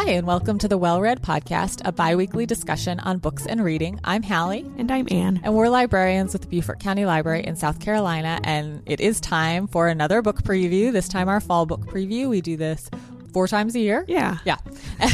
Hi, and welcome to the Well Read Podcast, a bi weekly discussion on books and reading. I'm Hallie. And I'm Anne. And we're librarians with the Beaufort County Library in South Carolina. And it is time for another book preview, this time our fall book preview. We do this four times a year. Yeah. Yeah. I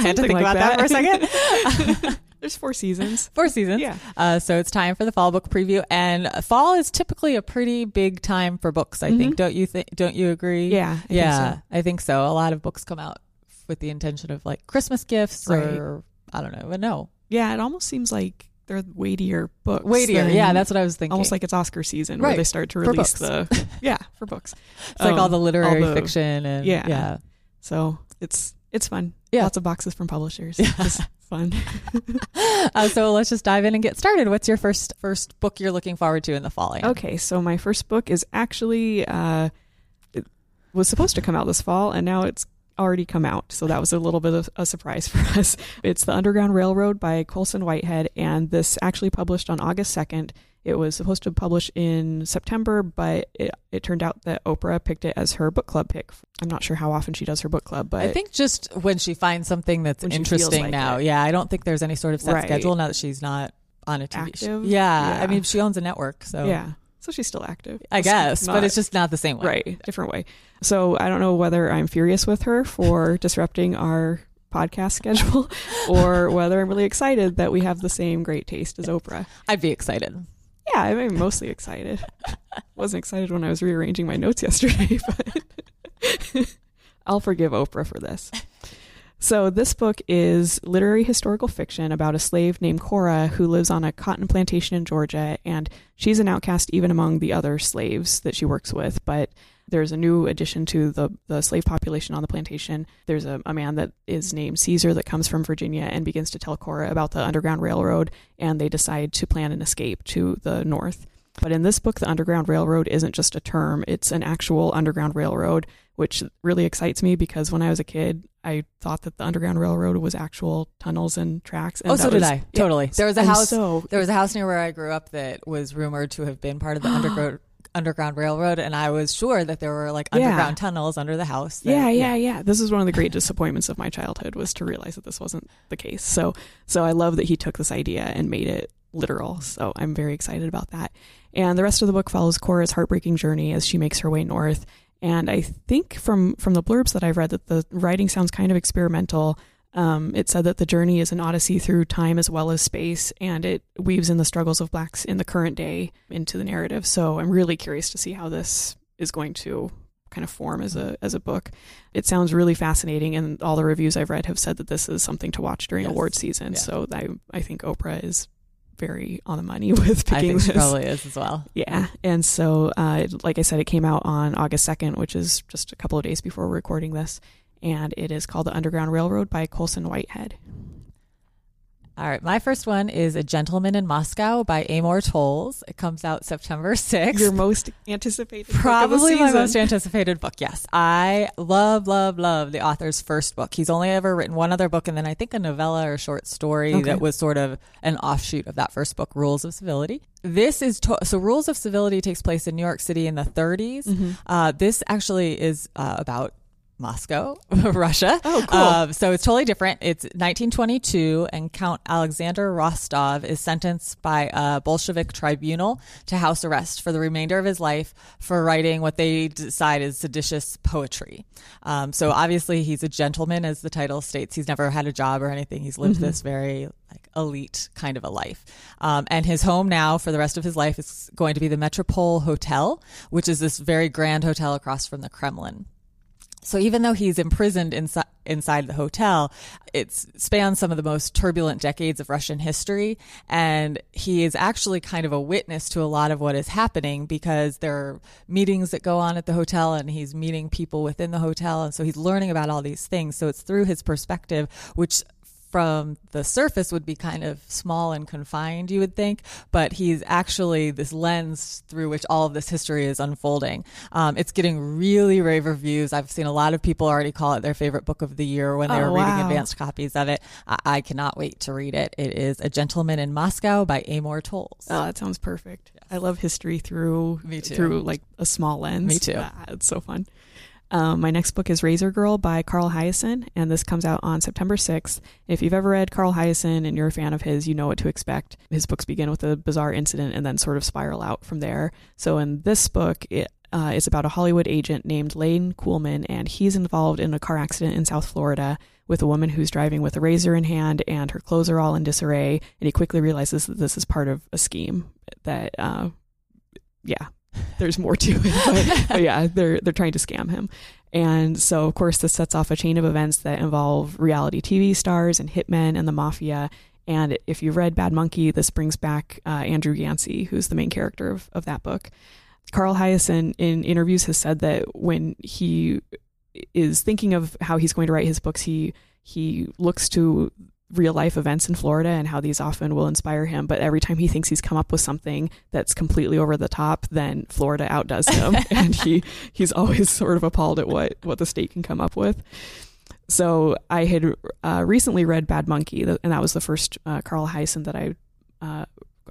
had to think like about that. that. for a second. There's four seasons. Four seasons. Yeah. Uh, so it's time for the fall book preview, and fall is typically a pretty big time for books. I think. Don't you think? Don't you agree? Mm-hmm. Yeah, think yeah. so. I think so. A lot of books come out with the intention of like Christmas gifts, or I don't know. But no, Yeah, it almost seems like they're weightier books. weightier. Yeah, that's what I was thinking. almost like it's Oscar season Right. where they start to release the yeah for books. it's like all the literary all the- fiction and yeah. yeah. So it's it's fun. Yeah. lots of boxes from publishers. It's fun. Uh, so let's just dive in and get started. What's your first first book you're looking forward to in the fall? Anne? Okay, so my first book is actually uh, it was supposed to come out this fall, and now it's already come out. So that was a little bit of a surprise for us. It's The Underground Railroad by Colson Whitehead, and this actually published on August second. It was supposed to publish in September, but it, it turned out that Oprah picked it as her book club pick. I'm not sure how often she does her book club, but I think just when she finds something that's When she feels interesting like now. it. Yeah, I don't think there's any sort of set Right. schedule now that she's not on a TV show. Yeah, Yeah. I mean she owns a network, so yeah. So she's still active. I It's guess, but it's just not the same way. right different way so i don't know whether i'm furious with her for disrupting our podcast schedule or whether i'm really excited that we have the same great taste as oprah I'd be excited. yeah i'm mostly excited wasn't excited when i was rearranging my notes yesterday but i'll forgive oprah for this so this book is literary historical fiction about a slave named Cora who lives on a cotton plantation in Georgia, and she's an outcast even among the other slaves that she works with. But there's a new addition to the the slave population on the plantation. There's a, a man that is named Caesar that comes from Virginia and begins to tell Cora about the Underground Railroad, and they decide to plan an escape to the north. But in this book, the Underground Railroad isn't just a term, it's an actual Underground Railroad, which really excites me because when I was a kid, I thought that the Underground Railroad was actual tunnels and tracks. And oh, so did I. yeah. Totally. There was a And house. So, there was a house near where I grew up that was rumored to have been part of the underground underground railroad, and I was sure that there were like Yeah. underground tunnels under the house. that- yeah, yeah, yeah. This is one of the great disappointments of my childhood was to realize that this wasn't the case. So, so I love that he took this idea and made it literal. So I'm very excited about that. And the rest of the book follows Cora's heartbreaking journey as she makes her way north. And I think from from the blurbs that I've read that the writing sounds kind of experimental. Um, it said that the journey is an odyssey through time as well as space, and it weaves in the struggles of blacks in the current day into the narrative. So I'm really curious to see how this is going to kind of form as a as a book. It sounds really fascinating, and all the reviews I've read have said that this is something to watch during Yes. award season. Yeah. So I I think Oprah is very on the money with picking I think she this. probably is as well. Yeah, and so uh, like I said, it came out on August second, which is just a couple of days before recording this, and it is called The Underground Railroad by Colson Whitehead. All right, my first one is A Gentleman in Moscow by Amor Towles. It comes out September 6th. Your most anticipated, book of the Probably my most anticipated book. Yes, I love, love, love the author's first book. He's only ever written one other book, and then I think a novella or short story Okay. that was sort of an offshoot of that first book, Rules of Civility. This is to- so Rules of Civility takes place in New York City in the 30s. Mm-hmm. Uh, this actually is uh, about Moscow, Russia. Oh, cool. Um, so it's totally different. It's 1922, and Count Alexander Rostov is sentenced by a Bolshevik tribunal to house arrest for the remainder of his life for writing what they decide is seditious poetry. Um, so obviously, he's a gentleman, as the title states. He's never had a job or anything. He's lived this very like elite kind of a life. Um, and his home now for the rest of his life is going to be the Metropole Hotel, which is this very grand hotel across from the Kremlin. So even though he's imprisoned inside inside the hotel, it spans some of the most turbulent decades of Russian history, and he is actually kind of a witness to a lot of what is happening because there are meetings that go on at the hotel, and he's meeting people within the hotel, and so he's learning about all these things. So it's through his perspective, which from the surface would be kind of small and confined, you would think, but he's actually this lens through which all of this history is unfolding. Um, it's getting really rave reviews. I've seen a lot of people already call it their favorite book of the year when they Oh, were reading advanced copies of it. I-, I cannot wait to read it. It is A Gentleman in Moscow by Amor Towles. Oh, that sounds perfect. I love history through Me too. through like a small lens. Me too. Ah, it's so fun. Um, my next book is Razor Girl by Carl Hiaasen, and this comes out on September 6th. If you've ever read Carl Hiaasen and you're a fan of his, you know what to expect. His books begin with a bizarre incident and then sort of spiral out from there. So in this book, it uh, is about a Hollywood agent named Lane Coolman, and he's involved in a car accident in South Florida with a woman who's driving with a razor in hand, and her clothes are all in disarray. And he quickly realizes that this is part of a scheme that, uh, yeah, there's more to it, but, but yeah, they're they're trying to scam him. And so, of course, this sets off a chain of events that involve reality TV stars and hitmen and the mafia. And if you've read Bad Monkey, this brings back uh, Andrew Yancy, who's the main character of, of that book. Carl Hiaasen in interviews has said that when he is thinking of how he's going to write his books, he he looks to real life events in Florida and how these often will inspire him. But every time he thinks he's come up with something that's completely over the top, then Florida outdoes him, and he he's always sort of appalled at what what the state can come up with. So I had uh, recently read Bad Monkey, and that was the first uh, Carl Hiaasen that I. Uh,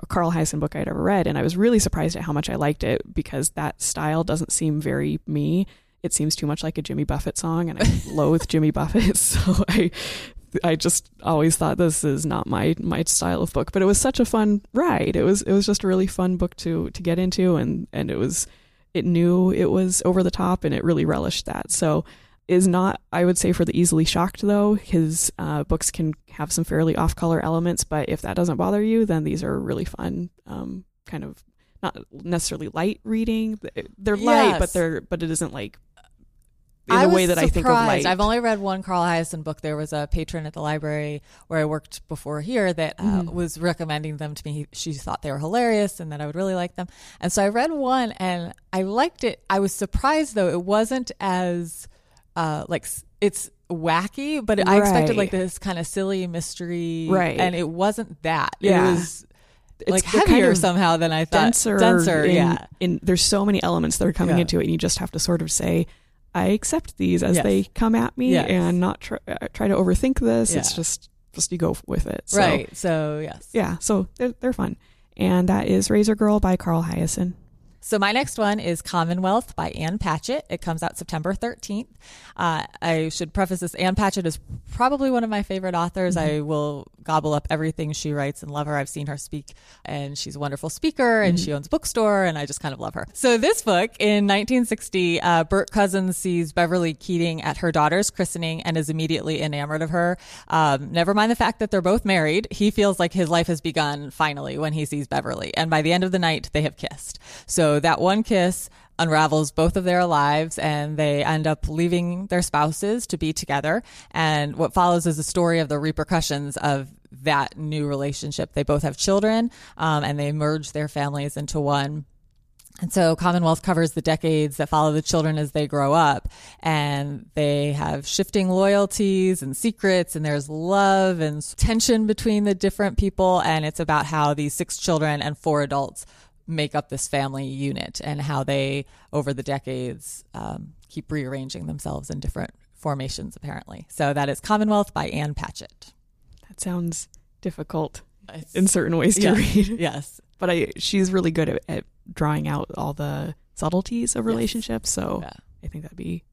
Carl Hiaasen book I'd ever read, and I was really surprised at how much I liked it because that style doesn't seem very me. It seems too much like a Jimmy Buffett song, and I loathe Jimmy Buffett. So I I just always thought this is not my my style of book, but it was such a fun ride. It was it was just a really fun book to to get into, and and it was it knew it was over the top, and it really relished that. So is not I would say for the easily shocked though. His uh, books can have some fairly off color elements, but if that doesn't bother you, then these are really fun. Um, kind of not necessarily light reading. They're light, Yes. but they're but it isn't like in I the way that I think of surprised. light. I've only read one Carl Hiaasen book. There was a patron at the library where I worked before here that uh, Mhm. was recommending them to me. She thought they were hilarious and that I would really like them. And so I read one and I liked it. I was surprised though it wasn't as uh, like it's wacky, but I expected like this kind of silly mystery, Right. And it wasn't that. Yeah. It was It's like the kind heavier of somehow than I thought. denser, denser, in, yeah. in there's so many elements that are coming Yeah. into it and you just have to sort of say i accept these as Yes. they come at me Yes. and not try, uh, try to overthink this it's just just you go with it so, right. So yes. yeah so they're, they're fun and that is razor girl by carl hiaasen So my next one is Commonwealth by Ann Patchett. It comes out September 13th. Uh, I should preface this. Ann Patchett is probably one of my favorite authors. I will gobble up everything she writes and love her. I've seen her speak and she's a wonderful speaker and she owns a bookstore and I just kind of love her. So this book in 1960, uh, Bert Cousins sees Beverly Keating at her daughter's christening and is immediately enamored of her. Um, never mind the fact that they're both married. He feels like his life has begun finally when he sees Beverly. And by the end of the night, they have kissed. So that one kiss unravels both of their lives and they end up leaving their spouses to be together. And what follows is a story of the repercussions of that new relationship. They both have children um, and they merge their families into one. And so Commonwealth covers the decades that follow the children as they grow up. And they have shifting loyalties and secrets, and there's love and tension between the different people. And it's about how these six children and four adults make up this family unit and how they, over the decades, um, keep rearranging themselves in different formations, apparently. So that is Commonwealth by Ann Patchett. that sounds difficult It's- in certain ways to yes, read yes. but i she's really good at, at drawing out all the subtleties of Yes. relationships so Yeah. i think that'd be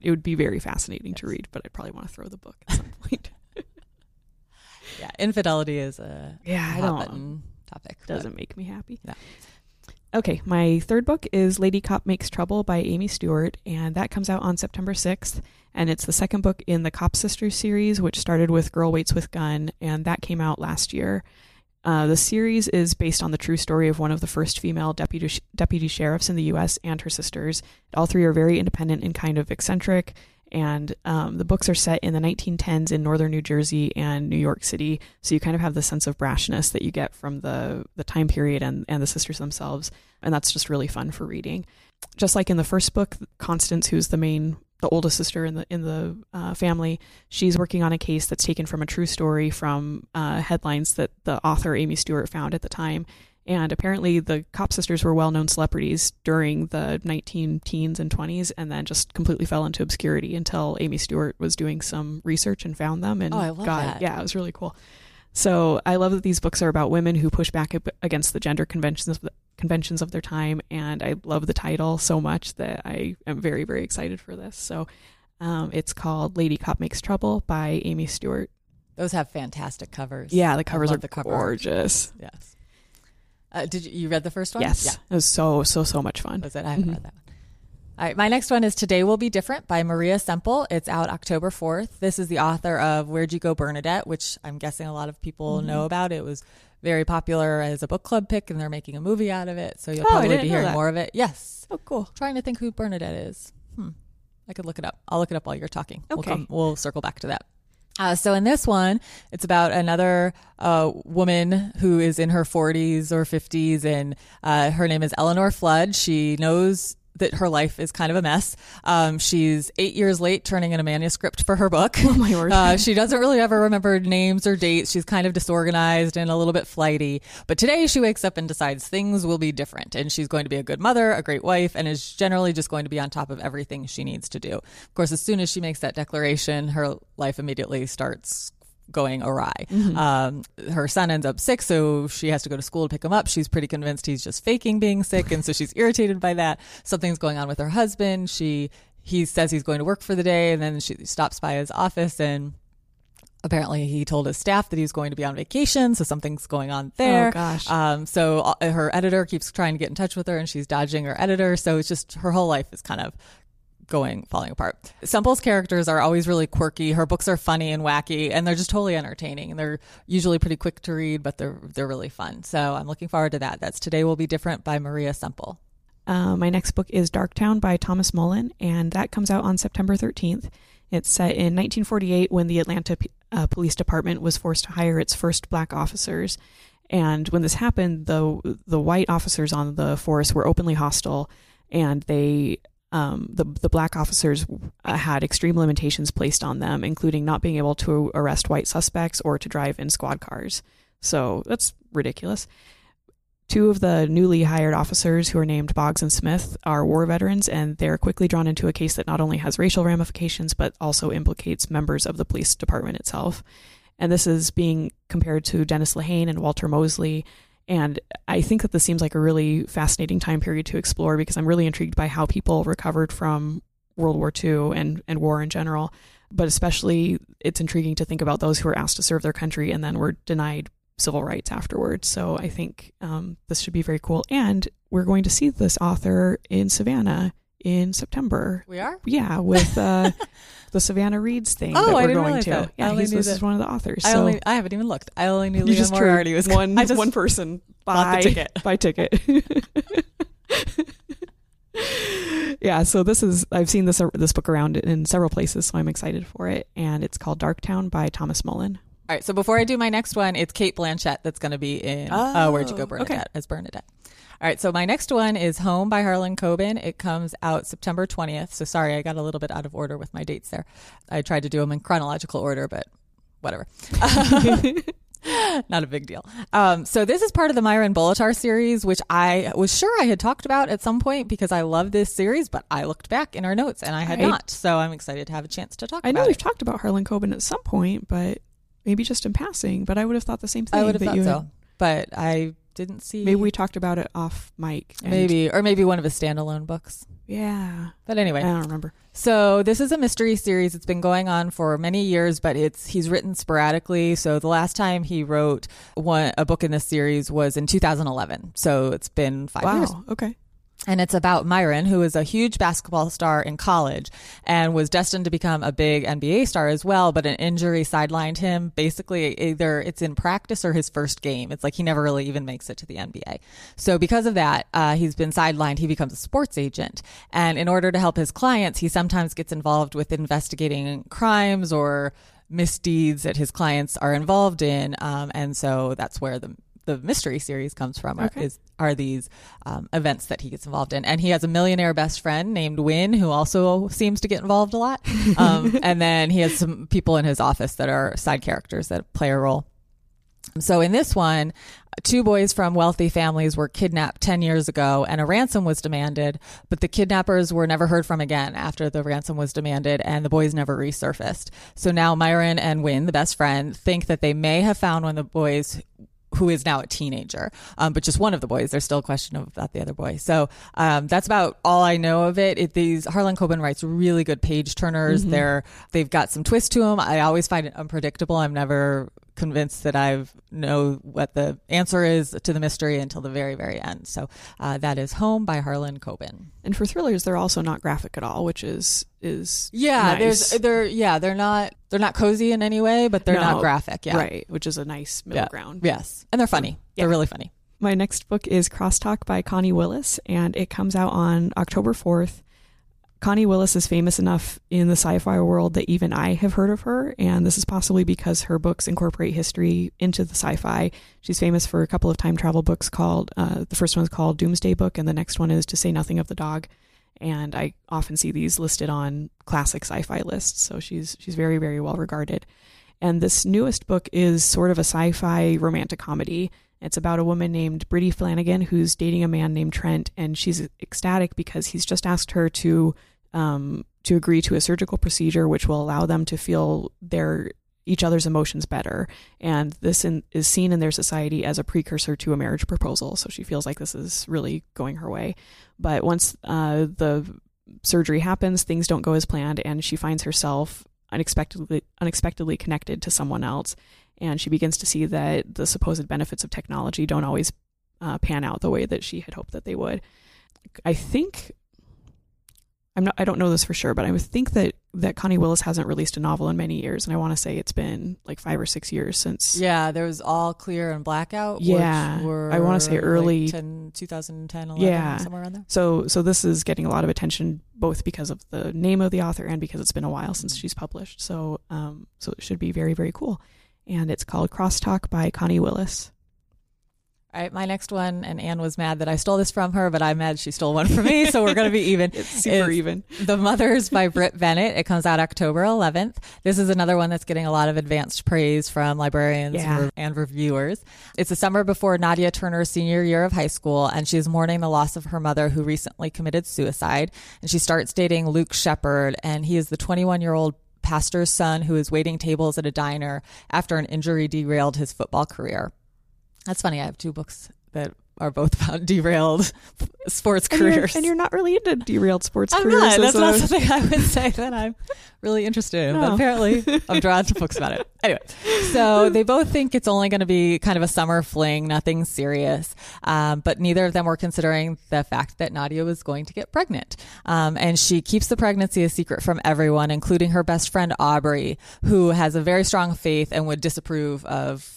it would be very fascinating to read but i'd probably want to throw the book at some point Yeah. Infidelity is a Yeah, I hot don't- button topic. doesn't make me happy. Okay, my third book is Lady Cop Makes Trouble by Amy Stewart, and that comes out on September 6th. And it's the second book in the Kopp Sisters series, which started with Girl Waits with Gun, and that came out last year. Uh, the series is based on the true story of one of the first female deputy deputy sheriffs in the U.S. and her sisters. All three are very independent and kind of eccentric. And um, the books are set in the 1910s in northern New Jersey and New York City, so you kind of have the sense of brashness that you get from the the time period and and the sisters themselves, and that's just really fun for reading. Just like in the first book, Constance, who's the main the oldest sister in the in the uh, family, she's working on a case that's taken from a true story from uh, headlines that the author Amy Stewart found at the time. And apparently, the Kopp sisters were well known celebrities during the 19 teens and 20s, and then just completely fell into obscurity until Amy Stewart was doing some research and found them. And Oh, I love got, that. Yeah, it was really cool. So I love that these books are about women who push back against the gender conventions conventions of their time, and I love the title so much that I am very, very excited for this. So um, it's called Lady Cop Makes Trouble by Amy Stewart. Those have fantastic covers. Yeah, the covers are the cover. gorgeous. Yes. Uh, did you, you read the first one? Yes, Yeah. it was so so so much fun. Was it? I haven't Mhm. read that one. All right, my next one is Today Will Be Different by Maria Semple. It's out October 4th. This is the author of Where'd You Go, Bernadette, which I'm guessing a lot of people Mhm. know about. It was very popular as a book club pick, and they're making a movie out of it. So you'll Oh, probably be hearing more of it. Yes. Oh, cool. Trying to think who Bernadette is. Hmm. I could look it up. I'll look it up while you're talking. We'll, Okay. come, we'll circle back to that. Uh, so in this one, it's about another uh, woman who is in her 40s or 50s, and uh, her name is Eleanor Flood. She knows that her life is kind of a mess. Um, she's eight years late turning in a manuscript for her book. Oh my word. Uh, she doesn't really ever remember names or dates. She's kind of disorganized and a little bit flighty. But today she wakes up and decides things will be different. And she's going to be a good mother, a great wife, and is generally just going to be on top of everything she needs to do. Of course, as soon as she makes that declaration, her life immediately starts going awry. Um, her son ends up sick, so she has to go to school to pick him up. She's pretty convinced he's just faking being sick, and so she's irritated by that. Something's going on with her husband. She he says he's going to work for the day, and then she stops by his office and. Apparently, he told his staff that he was going to be on vacation, so something's going on there. Oh, gosh. Um, so uh, her editor keeps trying to get in touch with her, and she's dodging her editor. So it's just her whole life is kind of going falling apart. Semple's characters are always really quirky. Her books are funny and wacky, and they're just totally entertaining. They're usually pretty quick to read, but they're they're really fun. So I'm looking forward to that. That's Today Will Be Different by Maria Semple. Uh, my next book is Darktown by Thomas Mullen, and that comes out on September 13th. It's set in 1948 when the Atlanta uh, Police Department was forced to hire its first black officers. And when this happened, the the white officers on the force were openly hostile, and they um, the the black officers uh, had extreme limitations placed on them, including not being able to arrest white suspects or to drive in squad cars. So that's ridiculous. Two of the newly hired officers, who are named Boggs and Smith, are war veterans, and they're quickly drawn into a case that not only has racial ramifications, but also implicates members of the police department itself. And this is being compared to Dennis Lehane and Walter Mosley. And I think that this seems like a really fascinating time period to explore because I'm really intrigued by how people recovered from World War II and, and war in general. But especially, it's intriguing to think about those who were asked to serve their country and then were denied civil rights afterwards. So I think um, this should be very cool. And we're going to see this author in Savannah in September. We are. Yeah, with uh, the Savannah Reads thing Oh, that I we're didn't going to. that. I Yeah, only he's, knew this is one of the authors. I so only I haven't even looked. I only knew you just Moriarty was one I just one person bought the ticket. buy ticket. yeah, so this is I've seen this this book around in several places, so I'm excited for it. And it's called Darktown by Thomas Mullen. All right, so before I do my next one, it's Cate Blanchett that's going to be in uh, Where'd You Go, Oh, Bernadette, okay. as Bernadette. All right, so my next one is Home by Harlan Coben. It comes out September 20th. So sorry, I got a little bit out of order with my dates there. I tried to do them in chronological order, but whatever. Not a big deal. Um, so this is part of the Myron Bolitar series, which I was sure I had talked about at some point because I love this series, but I looked back in our notes and I had I- not. So I'm excited to have a chance to talk I know we've it. talked about Harlan Coben at some point, but maybe just in passing. But I would have thought the same thing. I would have thought you so, had- but I didn't see. Maybe we talked about it off mic. and- maybe or maybe one of his standalone books. Yeah. But anyway, I don't remember. so this is a mystery series. It's been going on for many years, but it's he's written sporadically. So the last time he wrote one a book in this series was in 2011. So it's been five wow. years. Okay. And it's about Myron, who is a huge basketball star in college and was destined to become a big NBA star as well. But an injury sidelined him. Basically, either it's in practice or his first game. It's like he never really even makes it to the NBA. So because of that, uh, he's been sidelined. He becomes a sports agent. And in order to help his clients, he sometimes gets involved with investigating crimes or misdeeds that his clients are involved in. Um, and so that's where the the mystery series comes from Okay. is are these um, events that he gets involved in and he has a millionaire best friend named Win who also seems to get involved a lot um, and then he has some people in his office that are side characters that play a role so in this one, two boys from wealthy families were kidnapped 10 years ago and a ransom was demanded, but the kidnappers were never heard from again after the ransom was demanded and the boys never resurfaced. So now Myron and Win, the best friend, think that they may have found one of the boys who is now a teenager, um, but just one of the boys. There's still a question about the other boy. So um, that's about all I know of it. it these Harlan Coben writes really good page turners. Mm-hmm. They're they've got some twist to them. I always find it unpredictable. I'm never convinced that I know what the answer is to the mystery until the very very end. So uh, that is Home by Harlan Coben. And for thrillers, they're also not graphic at all, which is is Yeah, nice. there's they're yeah they're not they're not cozy in any way, but they're No, not graphic. Yeah, right, which is a nice middle Yeah. ground. Yes, and they're funny. Yeah. They're really funny. My next book is Crosstalk by Connie Willis, and it comes out on October 4th. Connie Willis is famous enough in the sci fi world that even I have heard of her, and this is possibly because her books incorporate history into the sci fi. She's famous for a couple of time travel books called, uh, the first one is called Doomsday Book, and the next one is To Say Nothing of the Dog. And I often see these listed on classic sci fi lists, so she's, she's very, very well regarded. And this newest book is sort of a sci fi romantic comedy. It's about a woman named Bridie Flanagan who's dating a man named Trent, and she's ecstatic because he's just asked her to um, to agree to a surgical procedure which will allow them to feel their each other's emotions better. And this in, is seen in their society as a precursor to a marriage proposal. So she feels like this is really going her way. But once uh, the surgery happens, things don't go as planned, and she finds herself unexpectedly unexpectedly connected to someone else and she begins to see that the supposed benefits of technology don't always uh, pan out the way that she had hoped that they would. I think I'm not I don't know this for sure, but I would think that that Connie Willis hasn't released a novel in many years and I want to say it's been like 5 or 6 years since Yeah, there was all clear and blackout. Yeah, which were I wanna say like early- 10, 2010, 11, Yeah. somewhere around there. So so this is getting a lot of attention both because of the name of the author and because it's been a while since she's published. So um so it should be very very cool. And it's called Crosstalk by Connie Willis. All right, my next one, and Anne was mad that I stole this from her, but I'm mad she stole one from me, so we're going to be even. It's super Is- even. The Mothers by Brit Bennett. It comes out October 11th. This is another one that's getting a lot of advanced praise from librarians Yeah. and- and reviewers. It's the summer before Nadia Turner's senior year of high school, and she's mourning the loss of her mother who recently committed suicide. And she starts dating Luke Shepard, and he is the 21 year old pastor's son who is waiting tables at a diner after an injury derailed his football career. That's funny. I have two books that are both about derailed sports And you're, careers. and you're not really into derailed sports I'm careers. not. That's a- not something I would say that I'm really interested in. But apparently, I'm drawn to books about it. Anyway, so they both think it's only going to be kind of a summer fling, nothing serious. Um, but neither of them were considering the fact that Nadia was going to get pregnant. Um, and she keeps the pregnancy a secret from everyone, including her best friend Aubrey, who has a very strong faith and would disapprove of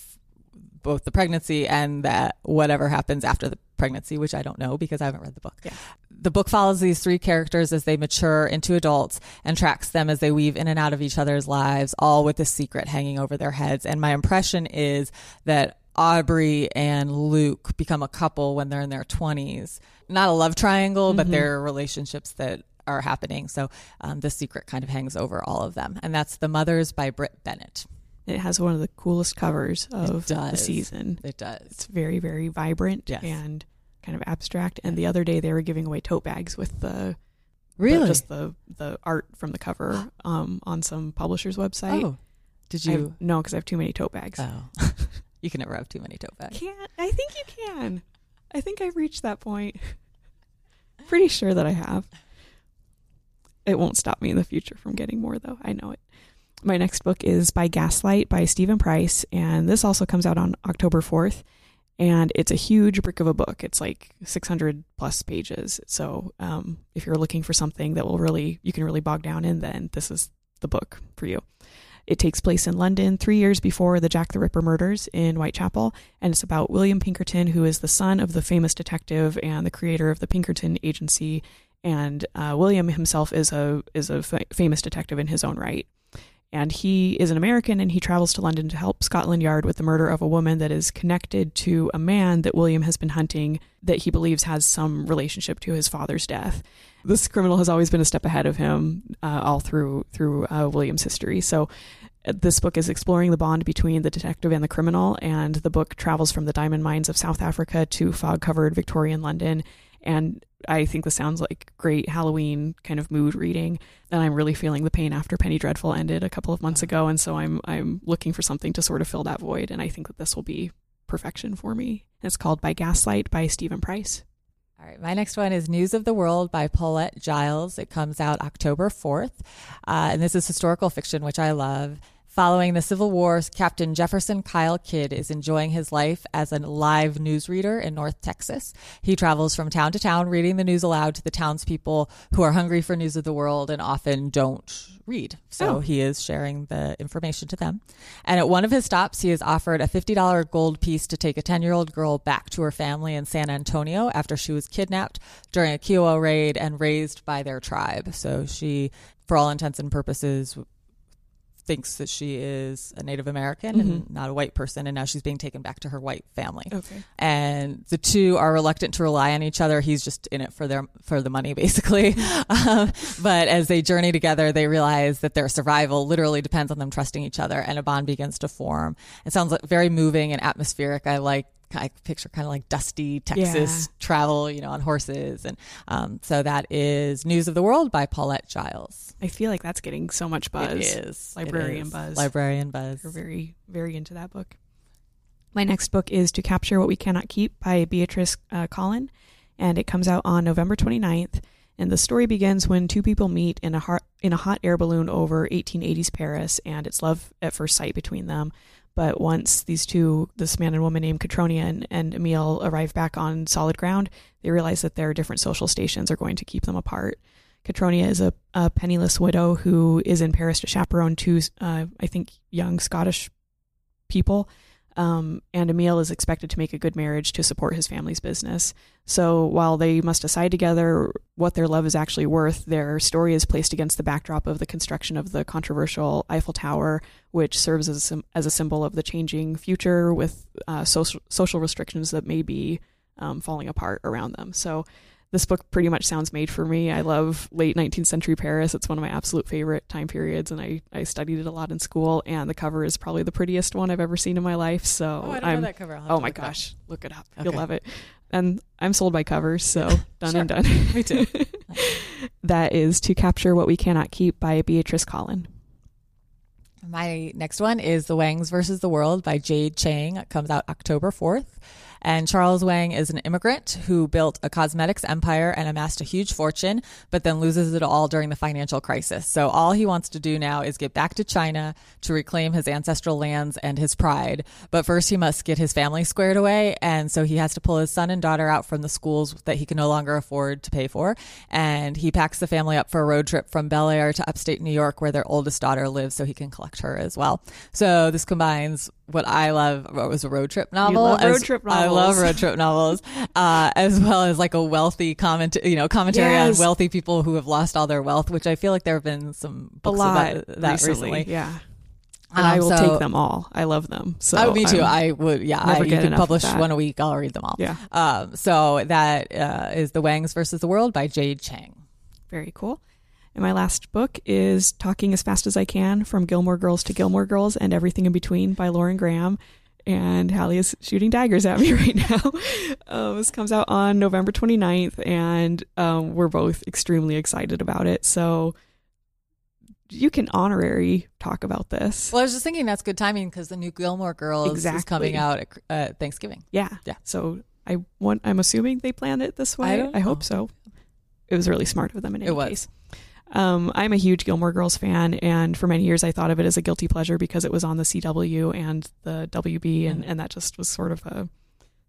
both the pregnancy and that whatever happens after the pregnancy, which I don't know because I haven't read the book. Yeah. The book follows these three characters as they mature into adults and tracks them as they weave in and out of each other's lives, all with a secret hanging over their heads. And my impression is that Aubrey and Luke become a couple when they're in their 20s. Not a love triangle, but they're relationships that are happening. So um, the secret kind of hangs over all of them. And that's The Mothers by Brit Bennett. It has one of the coolest covers of the season. It does. It's very, very vibrant Yes. and kind of abstract. And the other day they were giving away tote bags with the Really? the- just the the art from the cover um, on some publisher's website. Oh, did I have- you? no, because I have too many tote bags. Oh, you can never have too many tote bags. Can't I think you can. I think I've reached that point. Pretty sure that I have. It won't stop me in the future from getting more though. I know it. My next book is by Gaslight by Steven Price, and this also comes out on October 4th. And it's a huge brick of a book. It's like 600 plus pages. So um, if you're looking for something that will really, you can really bog down in, then this is the book for you. It takes place in London three years before the Jack the Ripper murders in Whitechapel, and it's about William Pinkerton, who is the son of the famous detective and the creator of the Pinkerton Agency. And uh, William himself is a is a fa- famous detective in his own right. And he is an American, and he travels to London to help Scotland Yard with the murder of a woman that is connected to a man that William has been hunting that he believes has some relationship to his father's death. This criminal has always been a step ahead of him uh, all through through uh, William's history. So uh, this book is exploring the bond between the detective and the criminal, and the book travels from the diamond mines of South Africa to fog covered Victorian London. And I think this sounds like great Halloween kind of mood reading. And I'm really feeling the pain after Penny Dreadful ended a couple of months ago. And so I'm I'm looking for something to sort of fill that void. And I think that this will be perfection for me. It's called By Gaslight by Steven Price. All right, my next one is News of the World by Paulette Jiles. It comes out October 4th. Uh, and this is historical fiction, which I love. Following the Civil War, Captain Jefferson Kyle Kidd is enjoying his life as a live newsreader in North Texas. He travels from town to town, reading the news aloud to the townspeople who are hungry for news of the world and often don't read. So Oh. he is sharing the information to them. And at one of his stops, he is offered a $50 gold piece to take a 10 year old girl back to her family in San Antonio after she was kidnapped during a Kiowa raid and raised by their tribe. So she, for all intents and purposes, thinks that she is a Native American and not a white person, and now she's being taken back to her white family. Okay. And the two are reluctant to rely on each other. He's just in it for their for the money, basically. um, but as they journey together, they realize that their survival literally depends on them trusting each other, and a bond begins to form. It sounds like very moving and atmospheric. I like. I picture kind of like dusty Texas Yeah. travel, you know, on horses, and um, so that is News of the World by Paulette Jiles. I feel like that's getting so much buzz. It is Librarian It is. buzz. Librarian buzz. We're very, very into that book. My next book is To Capture What We Cannot Keep by Beatrice uh, Colin, and it comes out on November 29th. And the story begins when two people meet in a hot, in a hot air balloon over 1880s Paris, and it's love at first sight between them. But once these two, this man and woman named Caitriona and, Emile, arrive back on solid ground, they realize that their different social stations are going to keep them apart. Caitriona is a, a penniless widow who is in Paris to chaperone two, uh, I think, young Scottish people. Um, and Emile is expected to make a good marriage to support his family's business. So while they must decide together what their love is actually worth, their story is placed against the backdrop of the construction of the controversial Eiffel Tower, which serves as a, as a symbol of the changing future with uh, social, social restrictions that may be um, falling apart around them. So this book pretty much sounds made for me. I love late 19th century Paris. It's one of my absolute favorite time periods, and I, I studied it a lot in school. And the cover is probably the prettiest one I've ever seen in my life. So Oh, I don't I'm know that cover. I'll oh my look up. gosh, look it up. Okay. You'll love it. And I'm sold by covers, so done Sure. and done. Me too. that is To Capture What We Cannot Keep by Beatrice Colin. My next one is The Wangs versus the World by Jade Chang. It comes out October 4th. And Charles Wang is an immigrant who built a cosmetics empire and amassed a huge fortune, but then loses it all during the financial crisis. So all he wants to do now is get back to China to reclaim his ancestral lands and his pride. But first he must get his family squared away. And so he has to pull his son and daughter out from the schools that he can no longer afford to pay for. And he packs the family up for a road trip from Bel Air to upstate New York where their oldest daughter lives so he can collect her as well. So this combines what I love was a road trip novel. love road as- trip novels. I love road trip novels, uh, as well as like a wealthy comment, you know, commentary Yes. on wealthy people who have lost all their wealth, which I feel like there have been some A books lot about that recently. Yeah. And I Um, will so- take them all. I love them. So oh, me too. I'm- I would, yeah. I, you can publish one a week. I'll read them all. yeah, Um, so that uh, is The Wangs versus the World by Jade Chang. very cool. And my last book is Talking as Fast as I Can from Gilmore Girls to Gilmore Girls and Everything in Between by Lauren Graham. And Hallie is shooting daggers at me right now. um, this comes out on November 29th, and um, we're both extremely excited about it. So you can honorary talk about this. Well, I was just thinking that's good timing because the new Gilmore Girls is coming out at uh, Thanksgiving. Yeah. Yeah. So I want. I'm assuming they planned it this way. I don't hope so. It was really smart of them in any It was. case. Um, I'm a huge Gilmore Girls fan, and for many years I thought of it as a guilty pleasure because it was on the CW and the WB, and, Mhm. and that just was sort of a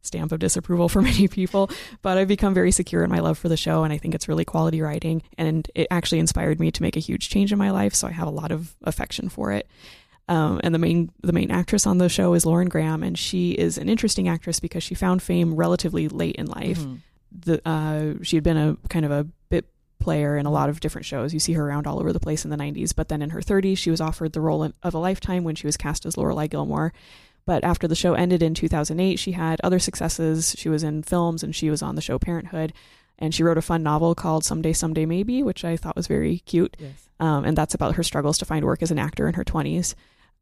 stamp of disapproval for many people. But I've become very secure in my love for the show, and I think it's really quality writing, and it actually inspired me to make a huge change in my life. So I have a lot of affection for it. Um, and the main the main actress on the show is Lauren Graham, and she is an interesting actress because she found fame relatively late in life. Mhm. The uh, she had been a kind of a bit player in a lot of different shows. You see her around all over the place in the 90s, but then in her 30s, she was offered the role of a lifetime when she was cast as Lorelai Gilmore. But after the show ended in 2008, she had other successes. She was in films and she was on the show Parenthood. And she wrote a fun novel called Someday, Someday Maybe, which I thought was very cute Yes. um, and that's about her struggles to find work as an actor in her 20s.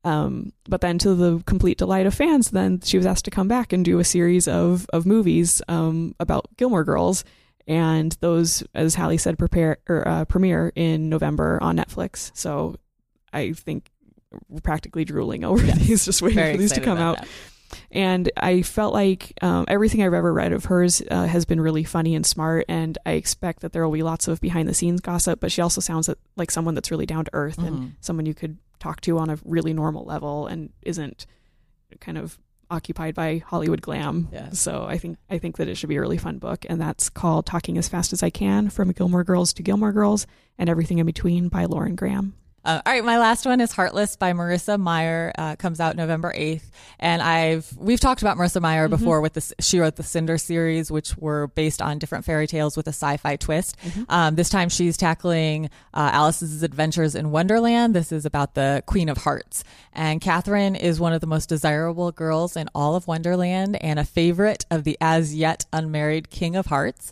Um, but then, to the complete delight of fans, then she was asked to come back and do a series of of movies um, about Gilmore Girls, and those, as Hallie said, prepare or uh, premiere in November on Netflix. So, I think we're practically drooling over Yes. these, just waiting Very for these to come out. And I felt like um, everything I've ever read of hers uh, has been really funny and smart. And I expect that there will be lots of behind the scenes gossip, but she also sounds like someone that's really down to earth Mhm. and someone you could talk to on a really normal level and isn't kind of occupied by Hollywood glam. Yeah. So I think I think that it should be a really fun book, and that's called "Talking as Fast as I Can: From Gilmore Girls to Gilmore Girls and Everything in Between" by Lauren Graham. Uh, all right, my last one is Heartless by Marissa Meyer. Uh, comes out November eighth, and I've we've talked about Marissa Meyer before with this. She wrote the Cinder series, which were based on different fairy tales with a sci-fi twist. Um, this time, she's tackling uh, Alice's adventures in Wonderland. This is about the Queen of Hearts, and Catherine is one of the most desirable girls in all of Wonderland, and a favorite of the as yet unmarried King of Hearts.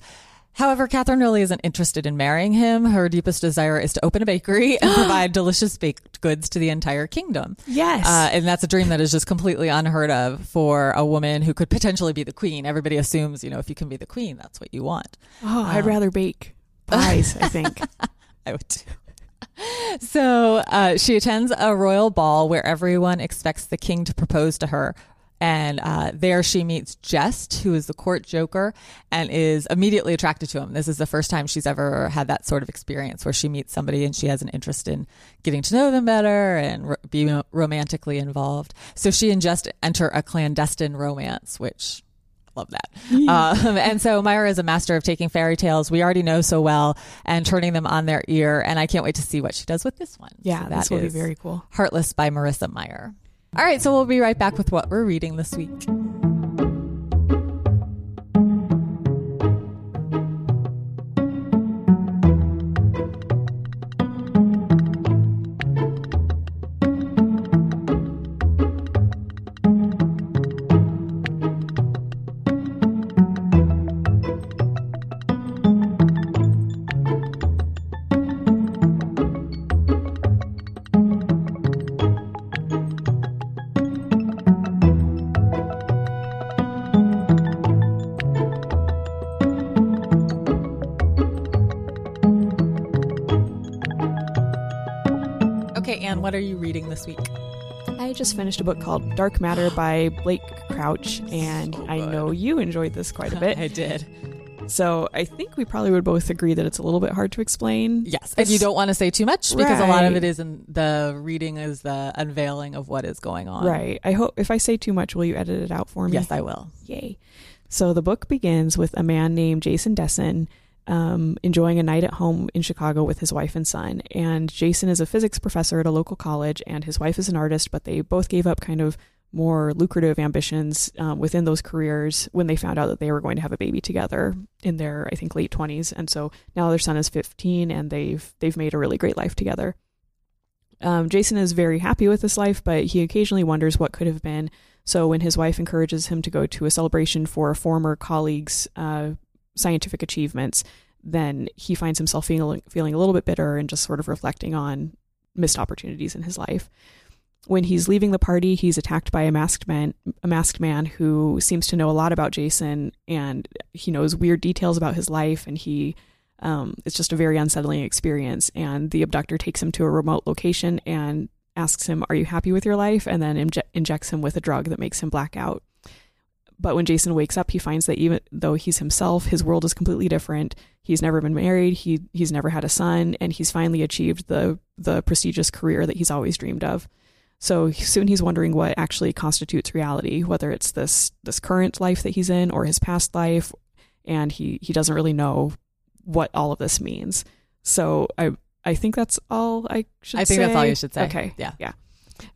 However, Catherine really isn't interested in marrying him. Her deepest desire is to open a bakery and provide delicious baked goods to the entire kingdom. Yes. Uh, and that's a dream that is just completely unheard of for a woman who could potentially be the queen. Everybody assumes, you know, if you can be the queen, that's what you want. oh, I'd rather bake pies. I think. I would too. So uh, she attends a royal ball where everyone expects the king to propose to her. And uh, there she meets Jest, who is the court joker, and is immediately attracted to him. This is the first time she's ever had that sort of experience where she meets somebody and she has an interest in getting to know them better and ro- be romantically involved. So she and Jest enter a clandestine romance, which I love that. Um, and so Meyer is a master of taking fairy tales we already know so well and turning them on their ear. And I can't wait to see what she does with this one. Yeah, So this that will be very cool. Heartless by Marissa Meyer. All right, so we'll be right back with what we're reading this week. Just finished a book called Dark Matter by Blake Crouch, and I know you enjoyed this quite a bit. I did. So I think we probably would both agree that it's a little bit hard to explain. Yes, and you don't want to say too much because a lot of it is in the reading is the unveiling of what is going on. Right. I hope if I say too much, will you edit it out for me? Yes, I will. Yay. So the book begins with a man named Jason Dessen um, enjoying a night at home in Chicago with his wife and son. And Jason is a physics professor at a local college, and his wife is an artist, but they both gave up kind of more lucrative ambitions um, within those careers when they found out that they were going to have a baby together in their, I think, late 20s. And so now their son is 15, and they've they've made a really great life together. Um, Jason is very happy with this life, but he occasionally wonders what could have been. So when his wife encourages him to go to a celebration for a former colleague's uh, scientific achievements, then he finds himself feeling feeling a little bit bitter and just sort of reflecting on missed opportunities in his life. When he's leaving the party, he's attacked by a masked man, a masked man who seems to know a lot about Jason, and he knows weird details about his life, and he um, it's just a very unsettling experience. And the abductor takes him to a remote location and asks him, "Are you happy with your life?" and then inje- injects him with a drug that makes him black out. But when Jason wakes up, he finds that even though he's himself, his world is completely different. He's never been married. He he's never had a son, and he's finally achieved the the prestigious career that he's always dreamed of. So soon he's wondering what actually constitutes reality, whether it's this this current life that he's in or his past life, and he he doesn't really know what all of this means. So I I think that's all I should. I think that's all say. you should say. Okay. Yeah. Yeah.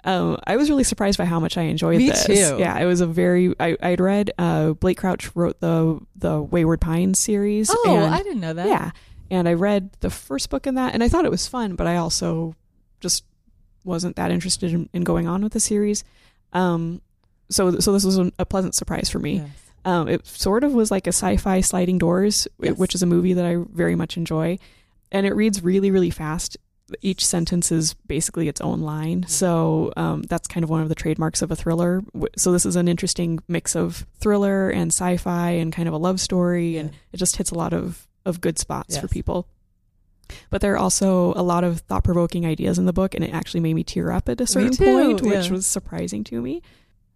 Um, I was really surprised by how much I enjoyed Me this. too. Yeah, it was a very. I, I'd read. Uh, Blake Crouch wrote the the Wayward Pines series. Oh, and, I didn't know that. yeah, and I read the first book in that, and I thought it was fun, but I also just wasn't that interested in, in going on with the series. Um, so so this was a, pleasant surprise for me. Yes. Um, it sort of was like a sci-fi sliding doors, Yes. which is a movie that I very much enjoy, and it reads really really fast. Each sentence is basically its own line, so um, that's kind of one of the trademarks of a thriller. So this is an interesting mix of thriller and sci-fi and kind of a love story, and Yeah. it just hits a lot of of good spots for people. But there are also a lot of thought provoking ideas in the book, and it actually made me tear up at a certain point, which was surprising to me.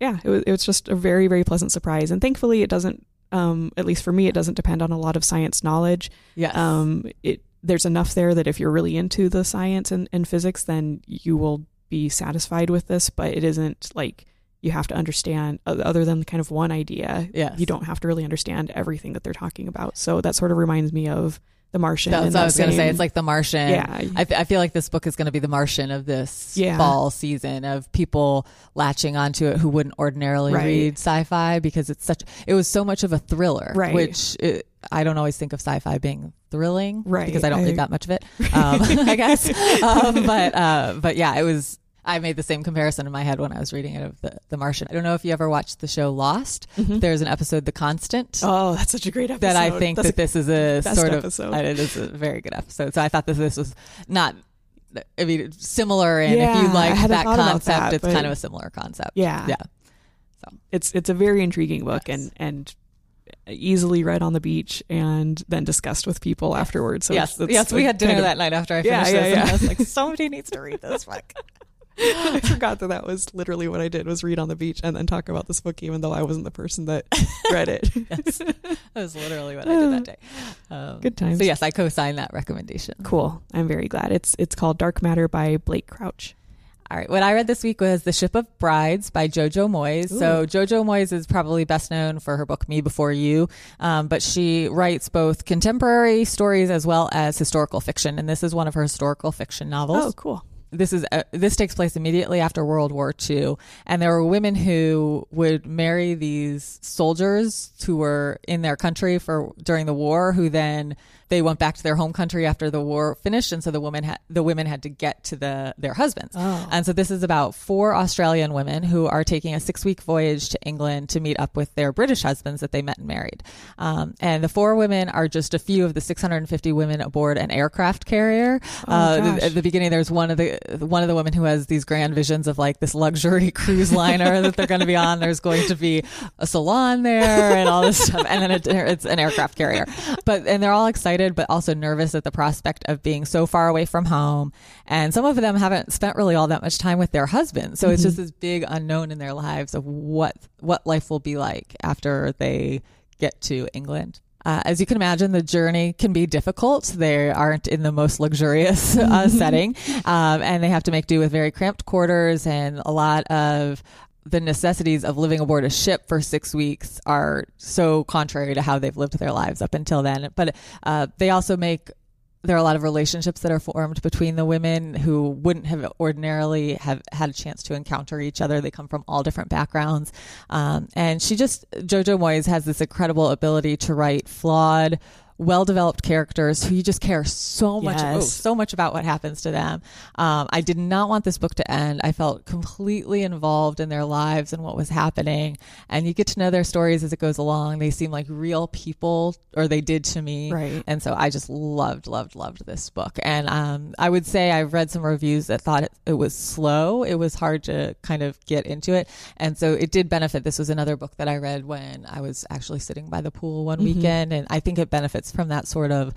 yeah, it was, it was just a very, very pleasant surprise. And thankfully, it doesn't, um, at least for me, it doesn't depend on a lot of science knowledge. Yes. Um, it there's enough there that if you're really into the science and, and physics, then you will be satisfied with this. But it isn't like you have to understand other than kind of one idea. Yes. You don't have to really understand everything that they're talking about. So that sort of reminds me of The Martian. That's what I was going to say. It's like The Martian. yeah, I, I feel like this book is going to be the Martian of this Yeah. fall season of people latching onto it who wouldn't ordinarily Right. read sci-fi because it's such. It was so much of a thriller, Right. Which it, I don't always think of sci-fi being thrilling, Right. Because I don't I- read that much of it, um, I guess. Um, but uh, but yeah, it was. I made the same comparison in my head when I was reading it of the, the Martian. I don't know if you ever watched the show Lost. Mhm. There's an episode, The Constant, Oh, that's such a great episode. that I think That's that this is a sort of uh, it is a very good episode. So I thought that this was not. I mean, similar, and if you like that concept, that, it's kind of a similar concept. yeah, Yeah. So it's it's a very intriguing book Yes. and and easily read on the beach and then discussed with people afterwards. So yes, it's- yes, we had dinner of- that night after I finished yeah, this, yeah. I was like, somebody needs to read this book. I forgot that that was literally what I did was read on the beach and then talk about this book, even though I wasn't the person that read it. yes, that was literally what I did that day. Um, Good times. So yes, I co-signed that recommendation. Cool. I'm very glad. It's it's called Dark Matter by Blake Crouch. All right. What I read this week was The Ship of Brides by Jojo Moyes. So, Jojo Moyes is probably best known for her book Me Before You, um, but she writes both contemporary stories as well as historical fiction. And this is one of her historical fiction novels Oh, cool. this is uh, this takes place immediately after World War II, and there were women who would marry these soldiers who were in their country for during the war, who then they went back to their home country after the war finished, and so the women had the women had to get to the their husbands, Oh. and so this is about four Australian women who are taking a six week voyage to England to meet up with their British husbands that they met and married, um, and the four women are just a few of the 650 women aboard an aircraft carrier. Oh, uh, gosh. at the beginning, there's one of the one of the women who has these grand visions of like this luxury cruise liner that they're going to be on. There's going to be a salon there and all this stuff, and then it, it's an aircraft carrier. But and they're all excited, but also nervous at the prospect of being so far away from home. And some of them haven't spent really all that much time with their husbands, so it's just this big unknown in their lives of what what life will be like after they get to England. Uh, as you can imagine, the journey can be difficult. They aren't in the most luxurious uh, setting, um, and they have to make do with very cramped quarters and a lot of the necessities of living aboard a ship for six weeks are so contrary to how they've lived their lives up until then. But uh, they also make there are a lot of relationships that are formed between the women who wouldn't have ordinarily have had a chance to encounter each other. They come from all different backgrounds, um, and she just Jojo Moyes has this incredible ability to write flawed. Well-developed characters who you just care so much, oh, Yes. so much about what happens to them. Um, I did not want this book to end. I felt completely involved in their lives and what was happening, and you get to know their stories as it goes along. They seem like real people, or they did to me. Right. And so I just loved, loved, loved this book. And um, I would say I've read some reviews that thought it, it was slow. It was hard to kind of get into it. And so it did benefit. This was another book that I read when I was actually sitting by the pool one Mhm. weekend. And I think it benefits from that sort of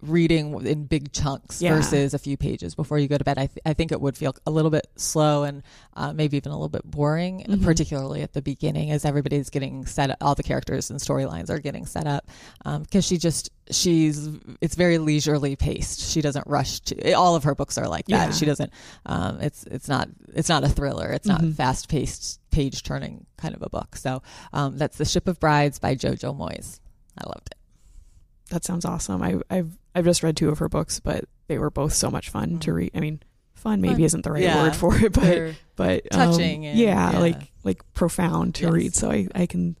reading in big chunks Yeah. versus a few pages before you go to bed. I, th- I think it would feel a little bit slow and uh, maybe even a little bit boring, Mhm. particularly at the beginning as everybody's getting set up, all the characters and storylines are getting set up. Because she just, she's, it's very leisurely paced. She doesn't rush to, all of her books are like that. Yeah. She doesn't, um, it's, it's not, it's not a thriller. It's not Mhm. fast paced, page turning kind of a book. So um, that's The Ship of Brides by Jojo Moyes. I loved it. That sounds awesome. I, I've I've just read two of her books, but they were both so much fun to Mhm. read. I mean, fun maybe Fun. isn't the right Yeah. word for it, but They're- but um, touching and- yeah, yeah. like like profound to Yes. read. So I I can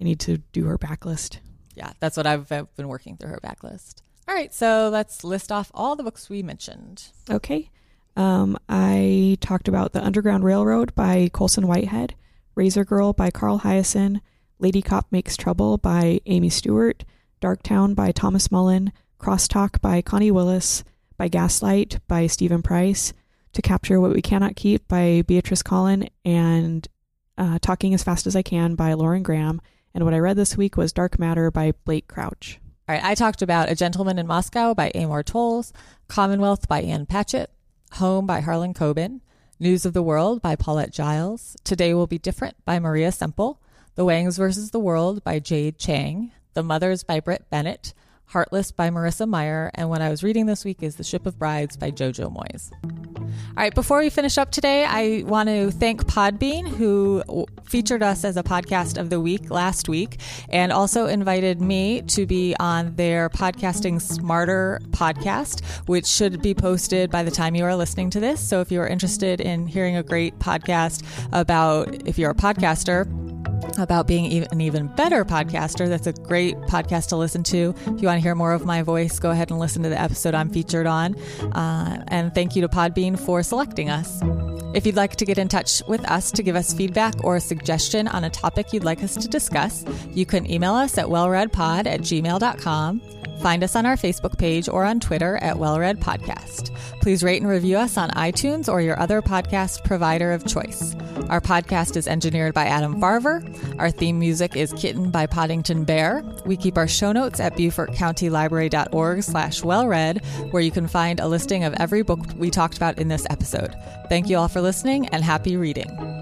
I need to do her backlist. yeah, that's what I've, I've been working through her backlist. All right, so let's list off all the books we mentioned. Okay. Um, I talked about The Underground Railroad by Colson Whitehead, Razor Girl by Carl Hiaasen, Lady Cop Makes Trouble by Amy Stewart, Darktown by Thomas Mullen, Crosstalk by Connie Willis, by Gaslight by Steven Price, To Capture What We Cannot Keep by Beatrice Colin, and uh, Talking as Fast as I Can by Lauren Graham. And what I read this week was Dark Matter by Blake Crouch. All right, I talked about A Gentleman in Moscow by Amor Towles, Commonwealth by Ann Patchett, Home by Harlan Coben, News of the World by Paulette Jiles, Today Will Be Different by Maria Semple, The Wangs versus the World by Jade Chang, The Mothers by Brit Bennett, Heartless by Marissa Meyer, and what I was reading this week is The Ship of Brides by Jojo Moyes. All right, before we finish up today, I want to thank Podbean, who featured us as a podcast of the week last week, and also invited me to be on their Podcasting Smarter podcast, which should be posted by the time you are listening to this. So if you are interested in hearing a great podcast about if you're a podcaster, about being an even better podcaster. That's a great podcast to listen to. If you want to hear more of my voice, go ahead and listen to the episode I'm featured on. Uh, and thank you to Podbean for selecting us. If you'd like to get in touch with us to give us feedback or a suggestion on a topic you'd like us to discuss, you can email us at wellreadpod at gmail.com. Find us on our Facebook page or on Twitter at Wellread Podcast. Please rate and review us on iTunes or your other podcast provider of choice. Our podcast is engineered by Adam Farver. Our theme music is Kitten by Poddington Bear. We keep our show notes at BeaufortCountyLibrary.org slash wellread, where you can find a listing of every book we talked about in this episode. Thank you all for listening and happy reading.